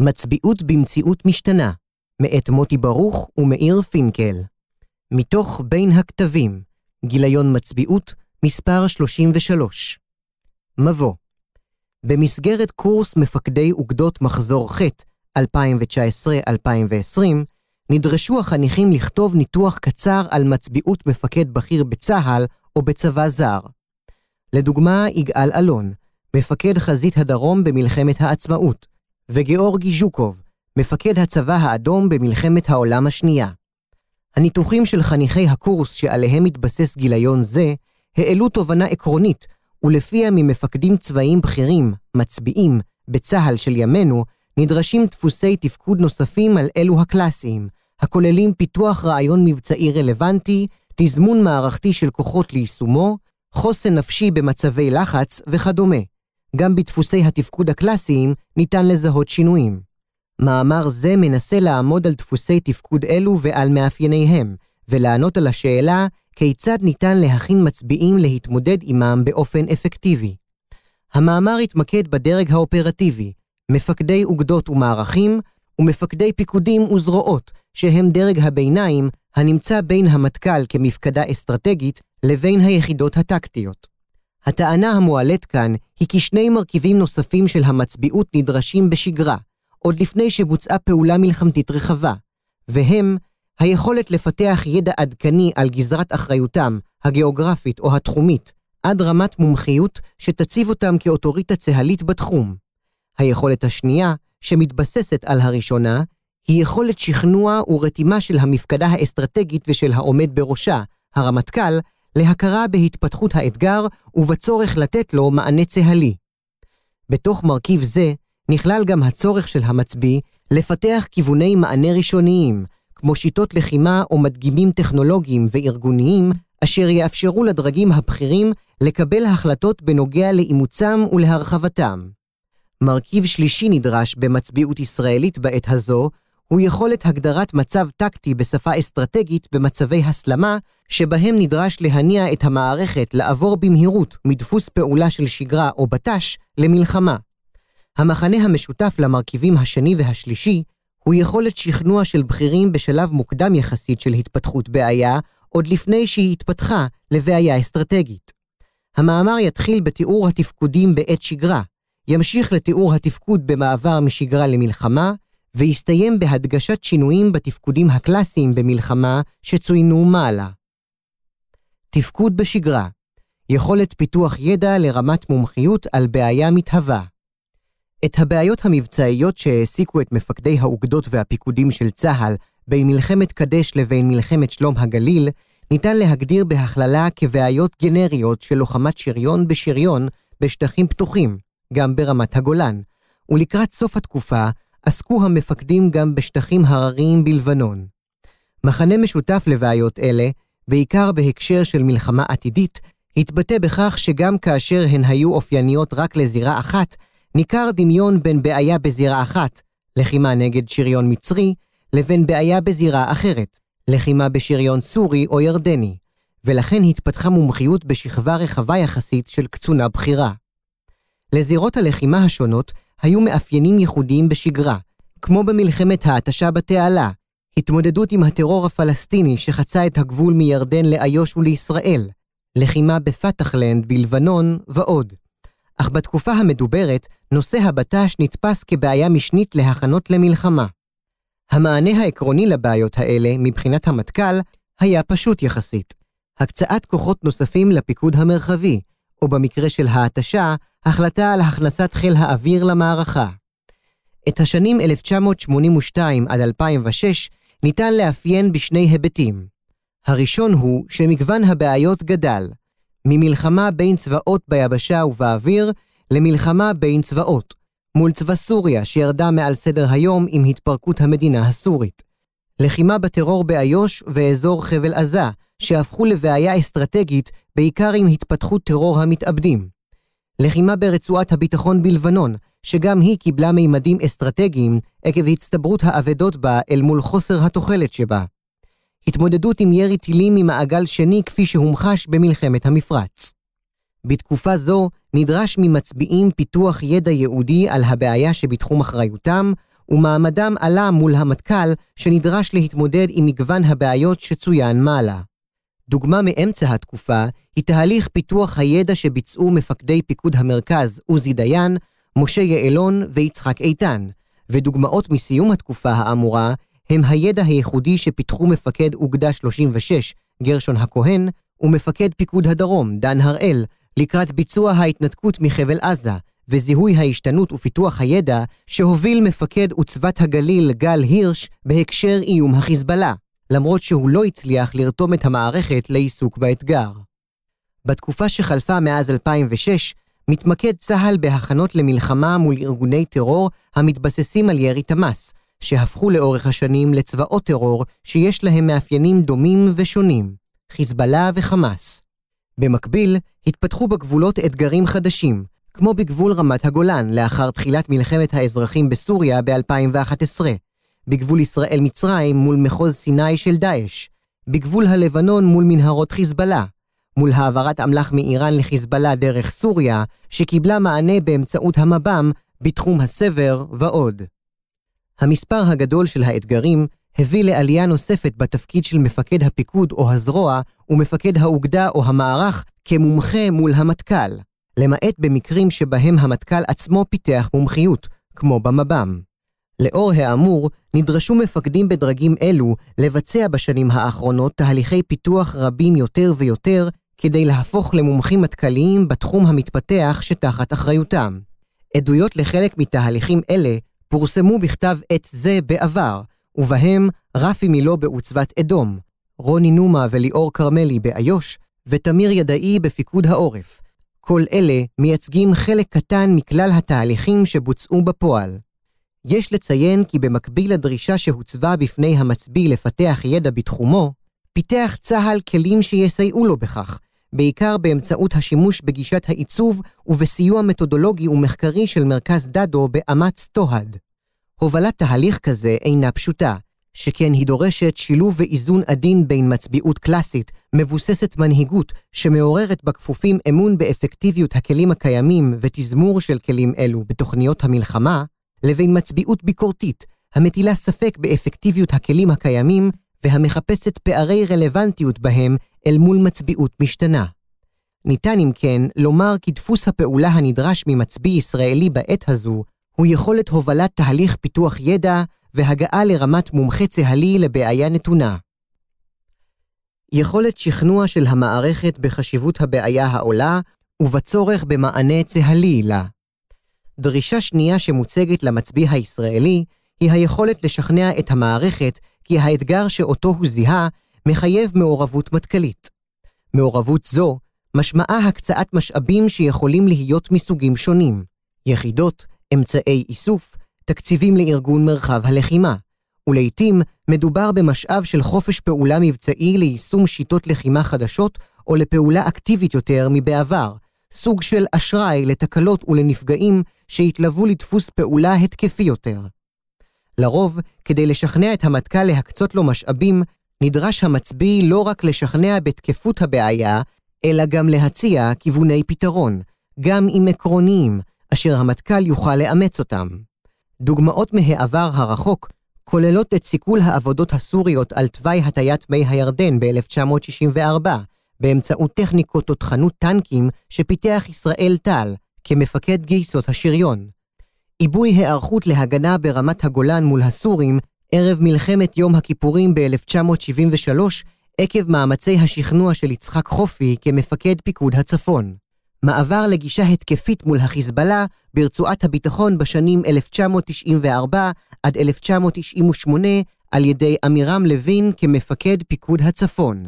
מצביעות במציאות משתנה, מאת מוטי ברוך ומאיר פינקל. מתוך בין הכתבים, גיליון מצביעות, מספר 33. מבוא במסגרת קורס מפקדי אוגדות מחזור ח' 2019-2020, נדרשו החניכים לכתוב ניתוח קצר על מצביעות מפקד בכיר בצה"ל או בצבא זר. לדוגמה, יגאל אלון, מפקד חזית הדרום במלחמת העצמאות, וגיאורגי ז'וקוב, מפקד הצבא האדום במלחמת העולם השנייה. הניתוחים של חניכי הקורס שעליהם מתבסס גיליון זה, העלו תובנה עקרונית, ולפיה ממפקדים צבאיים בכירים, מצביעים, בצה"ל של ימינו, נדרשים דפוסי תפקוד נוספים על אלו הקלאסיים, הכוללים פיתוח רעיון מבצעי רלוונטי, תזמון מערכתי של כוחות ליישומו, חוסן נפשי במצבי לחץ וכדומה. גם בדפוסי התפקוד הקלאסיים ניתן לזהות שינויים. מאמר זה מנסה לעמוד על דפוסי תפקוד אלו ועל מאפייניהם, ולענות על השאלה כיצד ניתן להכין מצביעים להתמודד עמם באופן אפקטיבי. המאמר התמקד בדרג האופרטיבי, מפקדי אוגדות ומערכים, ומפקדי פיקודים וזרועות, שהם דרג הביניים הנמצא בין המטכ"ל כמפקדה אסטרטגית לבין היחידות הטקטיות. הטענה המועלית כאן היא כי שני מרכיבים נוספים של המצביעות נדרשים בשגרה, עוד לפני שבוצעה פעולה מלחמתית רחבה, והם היכולת לפתח ידע עדכני על גזרת אחריותם, הגיאוגרפית או התחומית, עד רמת מומחיות שתציב אותם כאוטוריטה צהלית בתחום. היכולת השנייה, שמתבססת על הראשונה, היא יכולת שכנוע ורתימה של המפקדה האסטרטגית ושל העומד בראשה, הרמטכ"ל, להכרה בהתפתחות האתגר ובצורך לתת לו מענה צהלי. בתוך מרכיב זה נכלל גם הצורך של המצביא לפתח כיווני מענה ראשוניים, כמו שיטות לחימה או מדגימים טכנולוגיים וארגוניים, אשר יאפשרו לדרגים הבכירים לקבל החלטות בנוגע לאימוצם ולהרחבתם. מרכיב שלישי נדרש במצביעות ישראלית בעת הזו, הוא יכולת הגדרת מצב טקטי בשפה אסטרטגית במצבי הסלמה, שבהם נדרש להניע את המערכת לעבור במהירות מדפוס פעולה של שגרה או בט"ש למלחמה. המחנה המשותף למרכיבים השני והשלישי הוא יכולת שכנוע של בכירים בשלב מוקדם יחסית של התפתחות בעיה, עוד לפני שהיא התפתחה לבעיה אסטרטגית. המאמר יתחיל בתיאור התפקודים בעת שגרה, ימשיך לתיאור התפקוד במעבר משגרה למלחמה, ויסתיים בהדגשת שינויים בתפקודים הקלאסיים במלחמה שצוינו מעלה. תפקוד בשגרה יכולת פיתוח ידע לרמת מומחיות על בעיה מתהווה. את הבעיות המבצעיות שהעסיקו את מפקדי האוגדות והפיקודים של צה"ל בין מלחמת קדש לבין מלחמת שלום הגליל, ניתן להגדיר בהכללה כבעיות גנריות של לוחמת שריון בשריון בשטחים פתוחים, גם ברמת הגולן, ולקראת סוף התקופה עסקו המפקדים גם בשטחים הרריים בלבנון. מחנה משותף לבעיות אלה, בעיקר בהקשר של מלחמה עתידית, התבטא בכך שגם כאשר הן היו אופייניות רק לזירה אחת, ניכר דמיון בין בעיה בזירה אחת, לחימה נגד שריון מצרי, לבין בעיה בזירה אחרת, לחימה בשריון סורי או ירדני, ולכן התפתחה מומחיות בשכבה רחבה יחסית של קצונה בכירה. לזירות הלחימה השונות היו מאפיינים ייחודיים בשגרה, כמו במלחמת ההתשה בתעלה, התמודדות עם הטרור הפלסטיני שחצה את הגבול מירדן לאיו"ש ולישראל, לחימה בפתחלנד בלבנון ועוד. אך בתקופה המדוברת, נושא הבט"ש נתפס כבעיה משנית להכנות למלחמה. המענה העקרוני לבעיות האלה, מבחינת המטכ"ל, היה פשוט יחסית. הקצאת כוחות נוספים לפיקוד המרחבי, או במקרה של ההתשה, החלטה על הכנסת חיל האוויר למערכה. את השנים 1982 עד 2006 ניתן לאפיין בשני היבטים. הראשון הוא שמגוון הבעיות גדל, ממלחמה בין צבאות ביבשה ובאוויר למלחמה בין צבאות, מול צבא סוריה שירדה מעל סדר היום עם התפרקות המדינה הסורית. לחימה בטרור באיו"ש ואזור חבל עזה, שהפכו לבעיה אסטרטגית בעיקר עם התפתחות טרור המתאבדים. לחימה ברצועת הביטחון בלבנון, שגם היא קיבלה מימדים אסטרטגיים עקב הצטברות האבדות בה אל מול חוסר התוחלת שבה. התמודדות עם ירי טילים ממעגל שני כפי שהומחש במלחמת המפרץ. בתקופה זו נדרש ממצביעים פיתוח ידע ייעודי על הבעיה שבתחום אחריותם, ומעמדם עלה מול המטכ"ל שנדרש להתמודד עם מגוון הבעיות שצוין מעלה. דוגמה מאמצע התקופה היא תהליך פיתוח הידע שביצעו מפקדי פיקוד המרכז עוזי דיין, משה יעלון ויצחק איתן, ודוגמאות מסיום התקופה האמורה הם הידע הייחודי שפיתחו מפקד אוגדה 36, גרשון הכהן, ומפקד פיקוד הדרום, דן הראל, לקראת ביצוע ההתנתקות מחבל עזה, וזיהוי ההשתנות ופיתוח הידע שהוביל מפקד עוצבת הגליל גל הירש בהקשר איום החיזבאללה, למרות שהוא לא הצליח לרתום את המערכת לעיסוק באתגר. בתקופה שחלפה מאז 2006, מתמקד צה"ל בהכנות למלחמה מול ארגוני טרור המתבססים על ירי תמ"ס, שהפכו לאורך השנים לצבאות טרור שיש להם מאפיינים דומים ושונים, חיזבאללה וחמאס. במקביל, התפתחו בגבולות אתגרים חדשים, כמו בגבול רמת הגולן לאחר תחילת מלחמת האזרחים בסוריה ב-2011, בגבול ישראל-מצרים מול מחוז סיני של דאעש, בגבול הלבנון מול מנהרות חיזבאללה, מול העברת אמל"ח מאיראן לחיזבאללה דרך סוריה, שקיבלה מענה באמצעות המב"ם בתחום הסבר ועוד. המספר הגדול של האתגרים הביא לעלייה נוספת בתפקיד של מפקד הפיקוד או הזרוע ומפקד האוגדה או המערך כמומחה מול המטכ"ל, למעט במקרים שבהם המטכ"ל עצמו פיתח מומחיות, כמו במב"ם. לאור האמור, נדרשו מפקדים בדרגים אלו לבצע בשנים האחרונות תהליכי פיתוח רבים יותר ויותר כדי להפוך למומחים מטכ"ליים בתחום המתפתח שתחת אחריותם. עדויות לחלק מתהליכים אלה פורסמו בכתב עת זה בעבר, ובהם רפי מילו בעוצבת אדום, רוני נומה וליאור כרמלי באיו"ש, ותמיר ידעי בפיקוד העורף. כל אלה מייצגים חלק קטן מכלל התהליכים שבוצעו בפועל. יש לציין כי במקביל לדרישה שהוצבה בפני המצביא לפתח ידע בתחומו, פיתח צה"ל כלים שיסייעו לו בכך, בעיקר באמצעות השימוש בגישת העיצוב ובסיוע מתודולוגי ומחקרי של מרכז דדו באמץ תוהד. הובלת תהליך כזה אינה פשוטה, שכן היא דורשת שילוב ואיזון עדין בין מצביעות קלאסית, מבוססת מנהיגות, שמעוררת בכפופים אמון באפקטיביות הכלים הקיימים ותזמור של כלים אלו בתוכניות המלחמה, לבין מצביעות ביקורתית, המטילה ספק באפקטיביות הכלים הקיימים והמחפשת פערי רלוונטיות בהם אל מול מצביעות משתנה. ניתן אם כן לומר כי דפוס הפעולה הנדרש ממצביא ישראלי בעת הזו הוא יכולת הובלת תהליך פיתוח ידע והגעה לרמת מומחה צה"לי לבעיה נתונה. יכולת שכנוע של המערכת בחשיבות הבעיה העולה ובצורך במענה צה"לי לה. דרישה שנייה שמוצגת למצביא הישראלי היא היכולת לשכנע את המערכת כי האתגר שאותו הוא זיהה מחייב מעורבות מטכ"לית. מעורבות זו משמעה הקצאת משאבים שיכולים להיות מסוגים שונים, יחידות, אמצעי איסוף, תקציבים לארגון מרחב הלחימה, ולעיתים מדובר במשאב של חופש פעולה מבצעי ליישום שיטות לחימה חדשות או לפעולה אקטיבית יותר מבעבר, סוג של אשראי לתקלות ולנפגעים שהתלוו לדפוס פעולה התקפי יותר. לרוב, כדי לשכנע את המטכ"ל להקצות לו משאבים, נדרש המצביא לא רק לשכנע בתקפות הבעיה, אלא גם להציע כיווני פתרון, גם אם עקרוניים, אשר המטכ"ל יוכל לאמץ אותם. דוגמאות מהעבר הרחוק כוללות את סיכול העבודות הסוריות על תוואי הטיית מי הירדן ב-1964, באמצעות טכניקות תותחנות טנקים שפיתח ישראל טל, כמפקד גייסות השריון. עיבוי היערכות להגנה ברמת הגולן מול הסורים ערב מלחמת יום הכיפורים ב-1973, עקב מאמצי השכנוע של יצחק חופי כמפקד פיקוד הצפון. מעבר לגישה התקפית מול החיזבאללה ברצועת הביטחון בשנים 1994 עד 1998 על ידי עמירם לוין כמפקד פיקוד הצפון.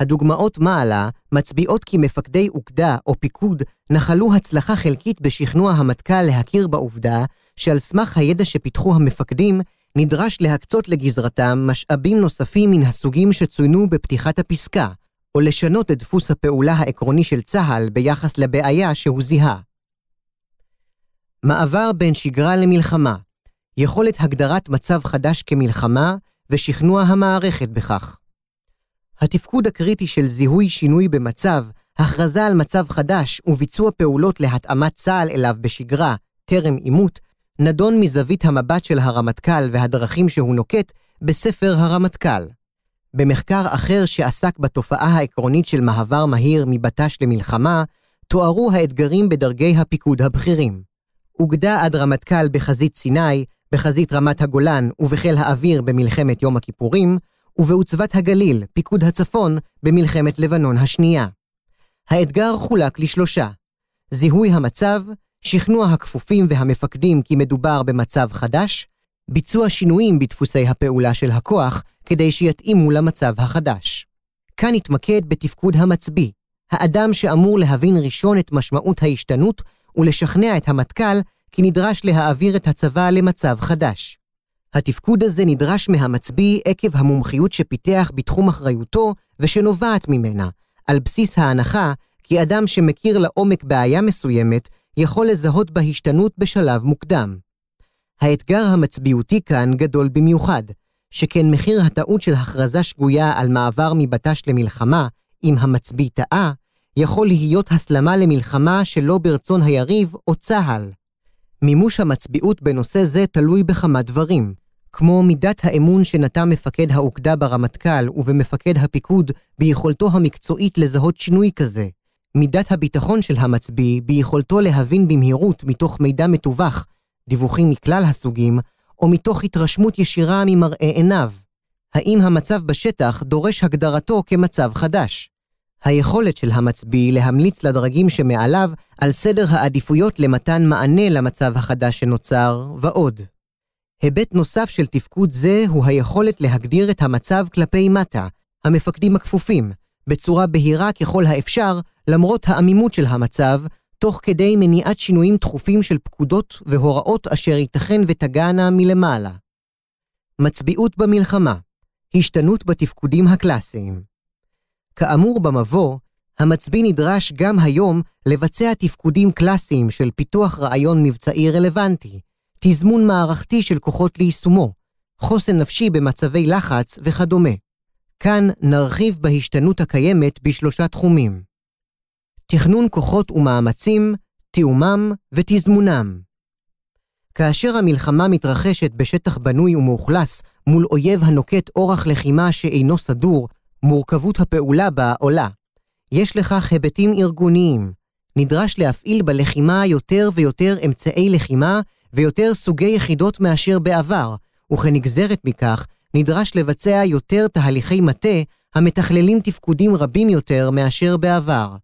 הדוגמאות מעלה מצביעות כי מפקדי אוגדה או פיקוד נחלו הצלחה חלקית בשכנוע המטכ"ל להכיר בעובדה שעל סמך הידע שפיתחו המפקדים, נדרש להקצות לגזרתם משאבים נוספים מן הסוגים שצוינו בפתיחת הפסקה, או לשנות את דפוס הפעולה העקרוני של צה"ל ביחס לבעיה שהוא זיהה. מעבר בין שגרה למלחמה, יכולת הגדרת מצב חדש כמלחמה ושכנוע המערכת בכך. התפקוד הקריטי של זיהוי שינוי במצב, הכרזה על מצב חדש וביצוע פעולות להתאמת צה"ל אליו בשגרה, טרם עימות, נדון מזווית המבט של הרמטכ"ל והדרכים שהוא נוקט בספר הרמטכ"ל. במחקר אחר שעסק בתופעה העקרונית של מעבר מהיר מבט"ש למלחמה, תוארו האתגרים בדרגי הפיקוד הבכירים. אוגדה עד רמטכ"ל בחזית סיני, בחזית רמת הגולן ובחיל האוויר במלחמת יום הכיפורים, ובעוצבת הגליל, פיקוד הצפון, במלחמת לבנון השנייה. האתגר חולק לשלושה זיהוי המצב, שכנוע הכפופים והמפקדים כי מדובר במצב חדש, ביצוע שינויים בדפוסי הפעולה של הכוח כדי שיתאימו למצב החדש. כאן נתמקד בתפקוד המצביא, האדם שאמור להבין ראשון את משמעות ההשתנות ולשכנע את המטכ"ל כי נדרש להעביר את הצבא למצב חדש. התפקוד הזה נדרש מהמצביא עקב המומחיות שפיתח בתחום אחריותו ושנובעת ממנה, על בסיס ההנחה כי אדם שמכיר לעומק בעיה מסוימת יכול לזהות בה השתנות בשלב מוקדם. האתגר המצביעותי כאן גדול במיוחד, שכן מחיר הטעות של הכרזה שגויה על מעבר מבט"ש למלחמה, אם המצביא טעה, יכול להיות הסלמה למלחמה שלא ברצון היריב או צה"ל. מימוש המצביעות בנושא זה תלוי בכמה דברים, כמו מידת האמון שנטע מפקד האוגדה ברמטכ"ל ובמפקד הפיקוד ביכולתו המקצועית לזהות שינוי כזה, מידת הביטחון של המצביא ביכולתו להבין במהירות מתוך מידע מתווך, דיווחים מכלל הסוגים, או מתוך התרשמות ישירה ממראה עיניו. האם המצב בשטח דורש הגדרתו כמצב חדש? היכולת של המצביא להמליץ לדרגים שמעליו על סדר העדיפויות למתן מענה למצב החדש שנוצר, ועוד. היבט נוסף של תפקוד זה הוא היכולת להגדיר את המצב כלפי מטה, המפקדים הכפופים, בצורה בהירה ככל האפשר, למרות העמימות של המצב, תוך כדי מניעת שינויים תכופים של פקודות והוראות אשר ייתכן ותגענה מלמעלה. מצביעות במלחמה, השתנות בתפקודים הקלאסיים. כאמור במבוא, המצביא נדרש גם היום לבצע תפקודים קלאסיים של פיתוח רעיון מבצעי רלוונטי, תזמון מערכתי של כוחות ליישומו, חוסן נפשי במצבי לחץ וכדומה. כאן נרחיב בהשתנות הקיימת בשלושה תחומים. תכנון כוחות ומאמצים, תיאומם ותזמונם. כאשר המלחמה מתרחשת בשטח בנוי ומאוכלס מול אויב הנוקט אורח לחימה שאינו סדור, מורכבות הפעולה בה עולה. יש לכך היבטים ארגוניים. נדרש להפעיל בלחימה יותר ויותר אמצעי לחימה ויותר סוגי יחידות מאשר בעבר, וכנגזרת מכך, נדרש לבצע יותר תהליכי מטה המתכללים תפקודים רבים יותר מאשר בעבר.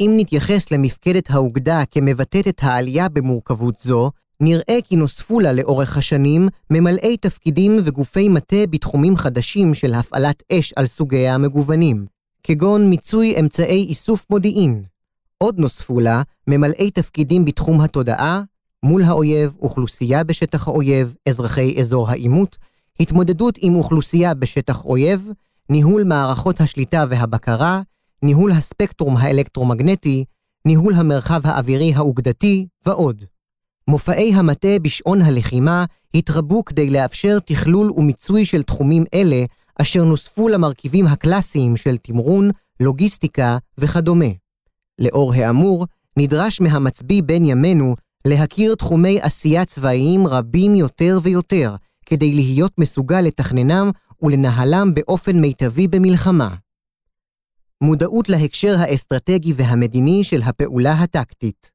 אם נתייחס למפקדת האוגדה כמבטאת את העלייה במורכבות זו, נראה כי נוספו לה לאורך השנים ממלאי תפקידים וגופי מטה בתחומים חדשים של הפעלת אש על סוגיה המגוונים, כגון מיצוי אמצעי איסוף מודיעין. עוד נוספו לה ממלאי תפקידים בתחום התודעה, מול האויב, אוכלוסייה בשטח האויב, אזרחי אזור העימות, התמודדות עם אוכלוסייה בשטח אויב, ניהול מערכות השליטה והבקרה, ניהול הספקטרום האלקטרומגנטי, ניהול המרחב האווירי האוגדתי ועוד. מופעי המטה בשעון הלחימה התרבו כדי לאפשר תכלול ומיצוי של תחומים אלה, אשר נוספו למרכיבים הקלאסיים של תמרון, לוגיסטיקה וכדומה. לאור האמור, נדרש מהמצביא בן ימינו להכיר תחומי עשייה צבאיים רבים יותר ויותר, כדי להיות מסוגל לתכננם ולנהלם באופן מיטבי במלחמה. מודעות להקשר האסטרטגי והמדיני של הפעולה הטקטית.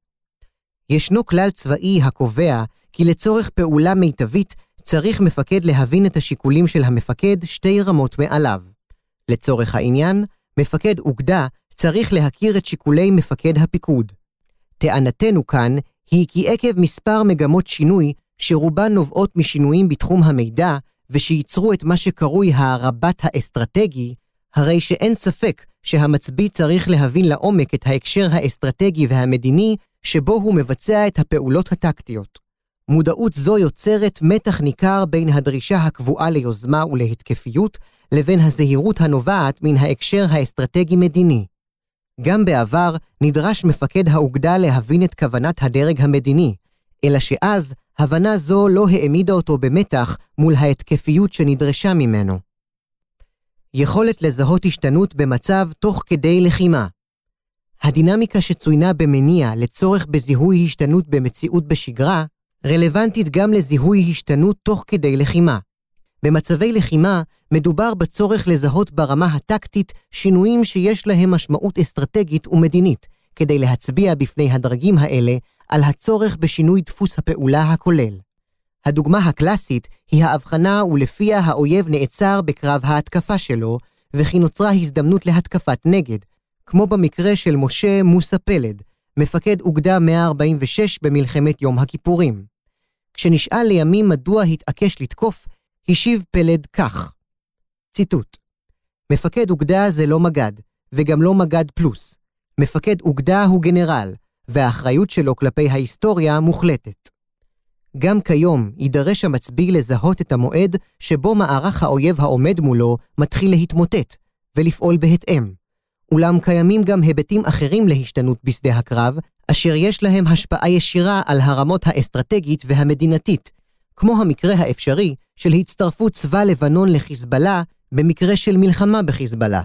ישנו כלל צבאי הקובע כי לצורך פעולה מיטבית צריך מפקד להבין את השיקולים של המפקד שתי רמות מעליו. לצורך העניין, מפקד אוגדה צריך להכיר את שיקולי מפקד הפיקוד. טענתנו כאן היא כי עקב מספר מגמות שינוי, שרובן נובעות משינויים בתחום המידע, ושייצרו את מה שקרוי הרבת האסטרטגי, הרי שאין ספק שהמצביא צריך להבין לעומק את ההקשר האסטרטגי והמדיני שבו הוא מבצע את הפעולות הטקטיות. מודעות זו יוצרת מתח ניכר בין הדרישה הקבועה ליוזמה ולהתקפיות, לבין הזהירות הנובעת מן ההקשר האסטרטגי-מדיני. גם בעבר נדרש מפקד האוגדה להבין את כוונת הדרג המדיני, אלא שאז הבנה זו לא העמידה אותו במתח מול ההתקפיות שנדרשה ממנו. יכולת לזהות השתנות במצב תוך כדי לחימה. הדינמיקה שצוינה במניע לצורך בזיהוי השתנות במציאות בשגרה, רלוונטית גם לזיהוי השתנות תוך כדי לחימה. במצבי לחימה מדובר בצורך לזהות ברמה הטקטית שינויים שיש להם משמעות אסטרטגית ומדינית, כדי להצביע בפני הדרגים האלה על הצורך בשינוי דפוס הפעולה הכולל. הדוגמה הקלאסית היא ההבחנה ולפיה האויב נעצר בקרב ההתקפה שלו, וכי נוצרה הזדמנות להתקפת נגד, כמו במקרה של משה מוסא פלד, מפקד אוגדה 146 במלחמת יום הכיפורים. כשנשאל לימים מדוע התעקש לתקוף, השיב פלד כך, ציטוט: מפקד אוגדה זה לא מג"ד, וגם לא מג"ד פלוס. מפקד אוגדה הוא גנרל, והאחריות שלו כלפי ההיסטוריה מוחלטת. גם כיום יידרש המצביא לזהות את המועד שבו מערך האויב העומד מולו מתחיל להתמוטט, ולפעול בהתאם. אולם קיימים גם היבטים אחרים להשתנות בשדה הקרב, אשר יש להם השפעה ישירה על הרמות האסטרטגית והמדינתית, כמו המקרה האפשרי של הצטרפות צבא לבנון לחיזבאללה במקרה של מלחמה בחיזבאללה,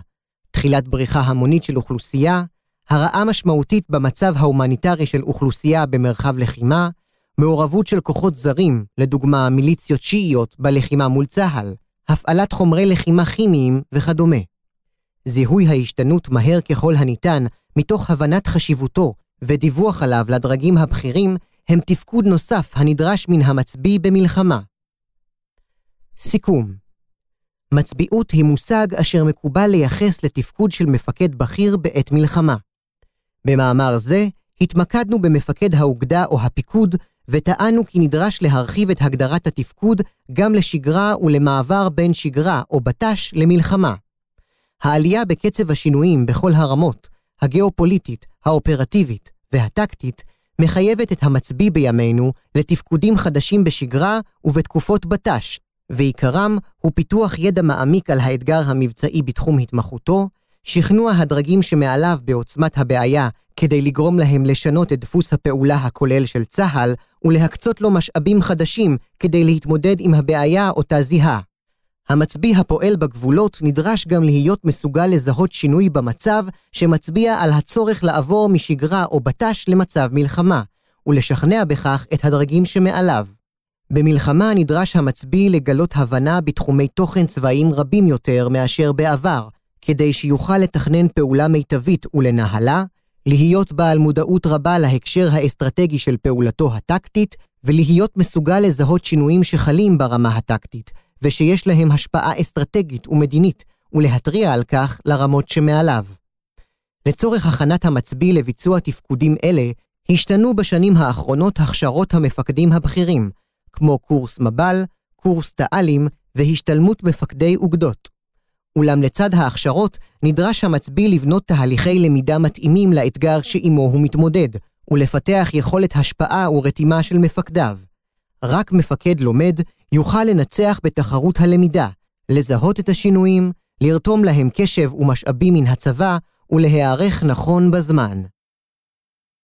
תחילת בריחה המונית של אוכלוסייה, הרעה משמעותית במצב ההומניטרי של אוכלוסייה במרחב לחימה, מעורבות של כוחות זרים, לדוגמה מיליציות שיעיות בלחימה מול צה"ל, הפעלת חומרי לחימה כימיים וכדומה. זיהוי ההשתנות מהר ככל הניתן, מתוך הבנת חשיבותו ודיווח עליו לדרגים הבכירים, הם תפקוד נוסף הנדרש מן המצביא במלחמה. סיכום מצביעות היא מושג אשר מקובל לייחס לתפקוד של מפקד בכיר בעת מלחמה. במאמר זה התמקדנו במפקד האוגדה או הפיקוד, וטענו כי נדרש להרחיב את הגדרת התפקוד גם לשגרה ולמעבר בין שגרה או בט"ש למלחמה. העלייה בקצב השינויים בכל הרמות, הגיאופוליטית, האופרטיבית והטקטית, מחייבת את המצביא בימינו לתפקודים חדשים בשגרה ובתקופות בט"ש, ועיקרם הוא פיתוח ידע מעמיק על האתגר המבצעי בתחום התמחותו, שכנוע הדרגים שמעליו בעוצמת הבעיה כדי לגרום להם לשנות את דפוס הפעולה הכולל של צה"ל, ולהקצות לו משאבים חדשים כדי להתמודד עם הבעיה אותה זיהה. המצביא הפועל בגבולות נדרש גם להיות מסוגל לזהות שינוי במצב שמצביע על הצורך לעבור משגרה או בט"ש למצב מלחמה, ולשכנע בכך את הדרגים שמעליו. במלחמה נדרש המצביא לגלות הבנה בתחומי תוכן צבאיים רבים יותר מאשר בעבר, כדי שיוכל לתכנן פעולה מיטבית ולנהלה, להיות בעל מודעות רבה להקשר האסטרטגי של פעולתו הטקטית, ולהיות מסוגל לזהות שינויים שחלים ברמה הטקטית, ושיש להם השפעה אסטרטגית ומדינית, ולהתריע על כך לרמות שמעליו. לצורך הכנת המצביא לביצוע תפקודים אלה, השתנו בשנים האחרונות הכשרות המפקדים הבכירים, כמו קורס מב"ל, קורס תע"לים והשתלמות מפקדי אוגדות. אולם לצד ההכשרות, נדרש המצביא לבנות תהליכי למידה מתאימים לאתגר שעימו הוא מתמודד, ולפתח יכולת השפעה ורתימה של מפקדיו. רק מפקד לומד יוכל לנצח בתחרות הלמידה, לזהות את השינויים, לרתום להם קשב ומשאבים מן הצבא, ולהיערך נכון בזמן.